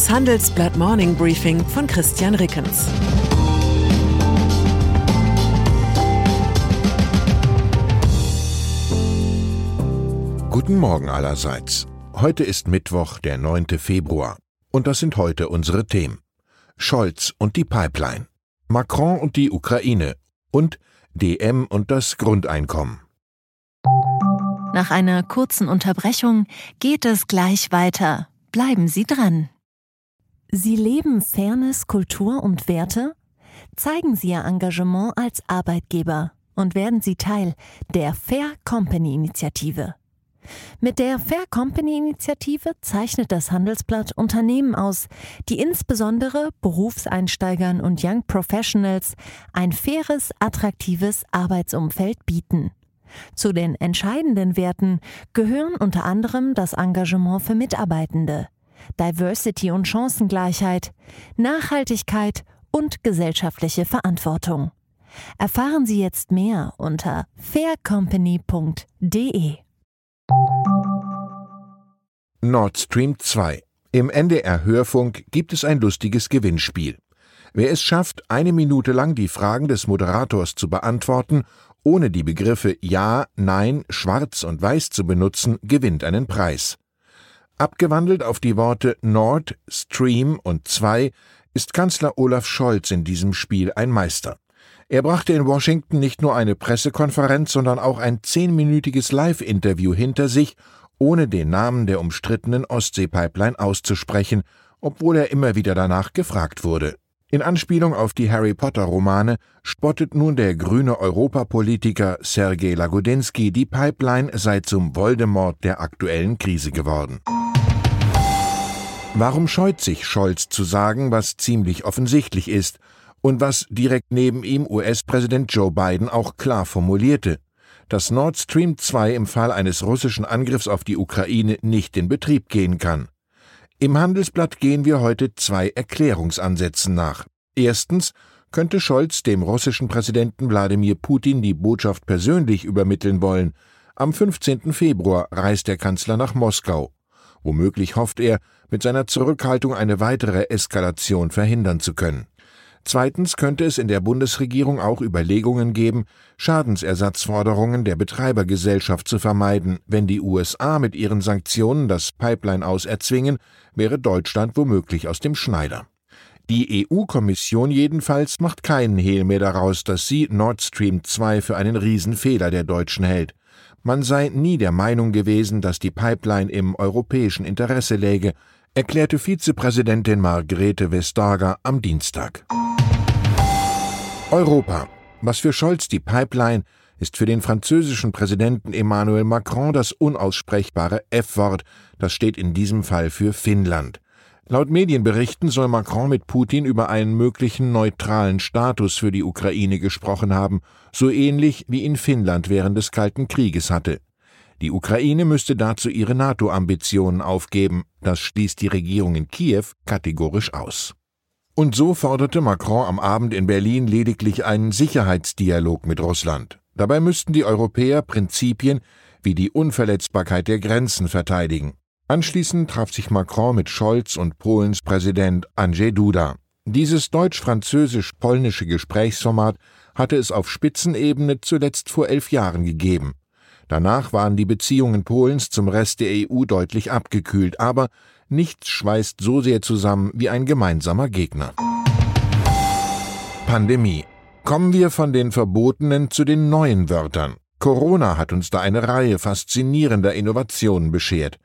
Das Handelsblatt Morning Briefing von Christian Rickens. Guten Morgen allerseits. Heute ist Mittwoch, der 9. Februar. Und das sind heute unsere Themen. Scholz und die Pipeline. Macron und die Ukraine. Und DM und das Grundeinkommen. Nach einer kurzen Unterbrechung geht es gleich weiter. Bleiben Sie dran. Sie leben Fairness, Kultur und Werte? Zeigen Sie Ihr Engagement als Arbeitgeber und werden Sie Teil der Fair Company Initiative. Mit der Fair Company Initiative zeichnet das Handelsblatt Unternehmen aus, die insbesondere Berufseinsteigern und Young Professionals ein faires, attraktives Arbeitsumfeld bieten. Zu den entscheidenden Werten gehören unter anderem das Engagement für Mitarbeitende, Diversity und Chancengleichheit, Nachhaltigkeit und gesellschaftliche Verantwortung. Erfahren Sie jetzt mehr unter faircompany.de. Nord Stream 2. Im NDR Hörfunk gibt es ein lustiges Gewinnspiel. Wer es schafft, eine Minute lang die Fragen des Moderators zu beantworten ohne die Begriffe Ja, Nein, Schwarz und Weiß zu benutzen, gewinnt einen Preis. Abgewandelt auf die Worte Nord, Stream und 2 ist Kanzler Olaf Scholz in diesem Spiel ein Meister. Er brachte in Washington nicht nur eine Pressekonferenz, sondern auch ein zehnminütiges Live-Interview hinter sich, ohne den Namen der umstrittenen Ostsee-Pipeline auszusprechen, obwohl er immer wieder danach gefragt wurde. In Anspielung auf die Harry Potter-Romane spottet nun der grüne Europapolitiker Sergei Lagodinsky, die Pipeline sei zum Voldemort der aktuellen Krise geworden. Warum scheut sich Scholz zu sagen, was ziemlich offensichtlich ist und was direkt neben ihm US-Präsident Joe Biden auch klar formulierte? dass Nord Stream 2 im Fall eines russischen Angriffs auf die Ukraine nicht in Betrieb gehen kann. Im Handelsblatt gehen wir heute zwei Erklärungsansätzen nach. Erstens könnte Scholz dem russischen Präsidenten Wladimir Putin die Botschaft persönlich übermitteln wollen. Am 15. Februar reist der Kanzler nach Moskau. Womöglich hofft er, mit seiner Zurückhaltung eine weitere Eskalation verhindern zu können. Zweitens könnte es in der Bundesregierung auch Überlegungen geben, Schadensersatzforderungen der Betreibergesellschaft zu vermeiden. Wenn die USA mit ihren Sanktionen das Pipeline aus erzwingen, wäre Deutschland womöglich aus dem Schneider. Die EU-Kommission jedenfalls macht keinen Hehl mehr daraus, dass sie Nord Stream 2 für einen Riesenfehler der Deutschen hält. Man sei nie der Meinung gewesen, dass die Pipeline im europäischen Interesse läge, erklärte Vizepräsidentin Margrethe Vestager am Dienstag. Europa. Was für Scholz die Pipeline ist für den französischen Präsidenten Emmanuel Macron das unaussprechbare F-Wort, das steht in diesem Fall für Finnland. Laut Medienberichten soll Macron mit Putin über einen möglichen neutralen Status für die Ukraine gesprochen haben, so ähnlich wie ihn Finnland während des Kalten Krieges hatte. Die Ukraine müsste dazu ihre NATO-Ambitionen aufgeben, das schließt die Regierung in Kiew kategorisch aus. Und so forderte Macron am Abend in Berlin lediglich einen Sicherheitsdialog mit Russland. Dabei müssten die Europäer Prinzipien wie die Unverletzbarkeit der Grenzen verteidigen. Anschließend traf sich Macron mit Scholz und Polens Präsident Andrzej Duda. Dieses deutsch-französisch-polnische Gesprächsformat hatte es auf Spitzenebene zuletzt vor elf Jahren gegeben. Danach waren die Beziehungen Polens zum Rest der EU deutlich abgekühlt, aber Nichts schweißt so sehr zusammen wie ein gemeinsamer Gegner. Pandemie. Kommen wir von den verbotenen zu den neuen Wörtern. Corona hat uns da eine Reihe faszinierender Innovationen beschert.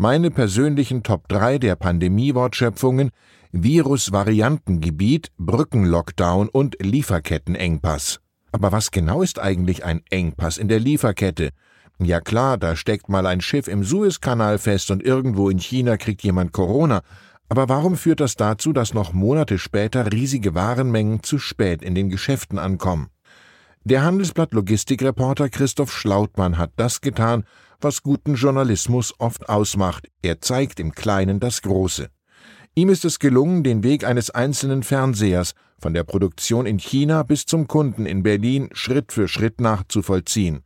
Meine persönlichen Top 3 der Pandemie-Wortschöpfungen Virusvariantengebiet, Brückenlockdown und Lieferkettenengpass. Aber was genau ist eigentlich ein Engpass in der Lieferkette? Ja klar, da steckt mal ein Schiff im Suezkanal fest und irgendwo in China kriegt jemand Corona. Aber warum führt das dazu, dass noch Monate später riesige Warenmengen zu spät in den Geschäften ankommen? Der Handelsblatt Logistikreporter Christoph Schlautmann hat das getan, was guten Journalismus oft ausmacht. Er zeigt im Kleinen das Große. Ihm ist es gelungen, den Weg eines einzelnen Fernsehers von der Produktion in China bis zum Kunden in Berlin Schritt für Schritt nachzuvollziehen.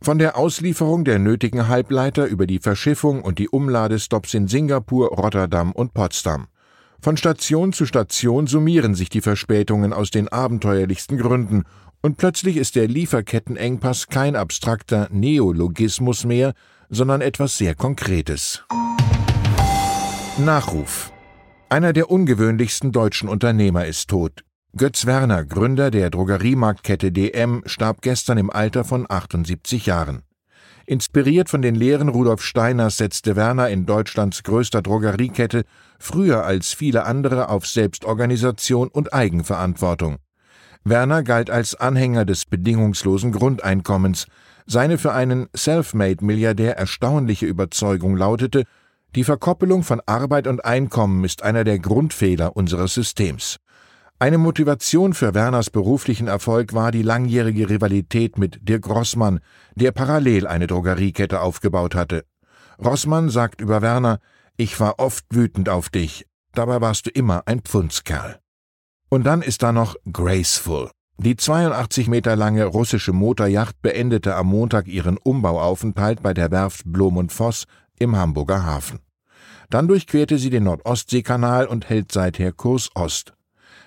Von der Auslieferung der nötigen Halbleiter über die Verschiffung und die Umladestops in Singapur, Rotterdam und Potsdam. Von Station zu Station summieren sich die Verspätungen aus den abenteuerlichsten Gründen, und plötzlich ist der Lieferkettenengpass kein abstrakter Neologismus mehr, sondern etwas sehr Konkretes. Nachruf Einer der ungewöhnlichsten deutschen Unternehmer ist tot. Götz Werner, Gründer der Drogeriemarktkette DM, starb gestern im Alter von 78 Jahren. Inspiriert von den Lehren Rudolf Steiners setzte Werner in Deutschlands größter Drogeriekette früher als viele andere auf Selbstorganisation und Eigenverantwortung. Werner galt als Anhänger des bedingungslosen Grundeinkommens. Seine für einen Selfmade-Milliardär erstaunliche Überzeugung lautete, die Verkoppelung von Arbeit und Einkommen ist einer der Grundfehler unseres Systems. Eine Motivation für Werners beruflichen Erfolg war die langjährige Rivalität mit Dirk Rossmann, der parallel eine Drogeriekette aufgebaut hatte. Rossmann sagt über Werner, ich war oft wütend auf dich, dabei warst du immer ein Pfundskerl. Und dann ist da noch Graceful. Die 82 Meter lange russische Motorjacht beendete am Montag ihren Umbauaufenthalt bei der Werft Blom und Voss im Hamburger Hafen. Dann durchquerte sie den Nordostseekanal und hält seither Kurs Ost.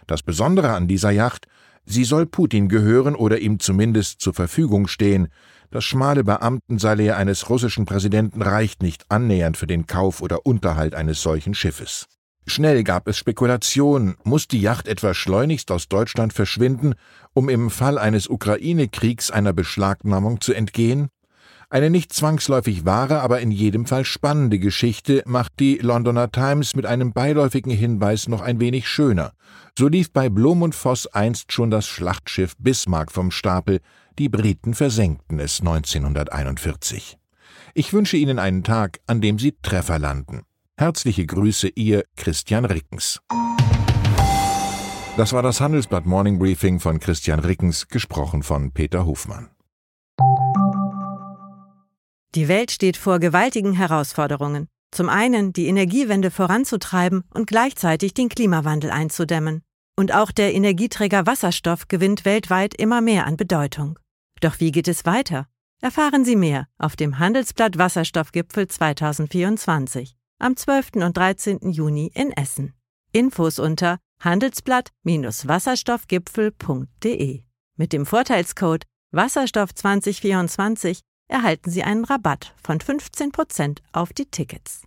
Das Besondere an dieser Yacht, sie soll Putin gehören oder ihm zumindest zur Verfügung stehen. Das schmale Beamtensalär eines russischen Präsidenten reicht nicht annähernd für den Kauf oder Unterhalt eines solchen Schiffes. Schnell gab es Spekulationen, muss die Yacht etwa schleunigst aus Deutschland verschwinden, um im Fall eines Ukraine-Kriegs einer Beschlagnahmung zu entgehen? Eine nicht zwangsläufig wahre, aber in jedem Fall spannende Geschichte macht die Londoner Times mit einem beiläufigen Hinweis noch ein wenig schöner. So lief bei Blum und Voss einst schon das Schlachtschiff Bismarck vom Stapel, die Briten versenkten es 1941. Ich wünsche Ihnen einen Tag, an dem Sie Treffer landen. Herzliche Grüße, Ihr Christian Rickens. Das war das Handelsblatt Morning Briefing von Christian Rickens, gesprochen von Peter Hofmann. Die Welt steht vor gewaltigen Herausforderungen. Zum einen die Energiewende voranzutreiben und gleichzeitig den Klimawandel einzudämmen. Und auch der Energieträger Wasserstoff gewinnt weltweit immer mehr an Bedeutung. Doch wie geht es weiter? Erfahren Sie mehr auf dem Handelsblatt Wasserstoffgipfel 2024 am 12. und 13. Juni in Essen. Infos unter handelsblatt-wasserstoffgipfel.de. Mit dem Vorteilscode Wasserstoff 2024 erhalten Sie einen Rabatt von 15% auf die Tickets.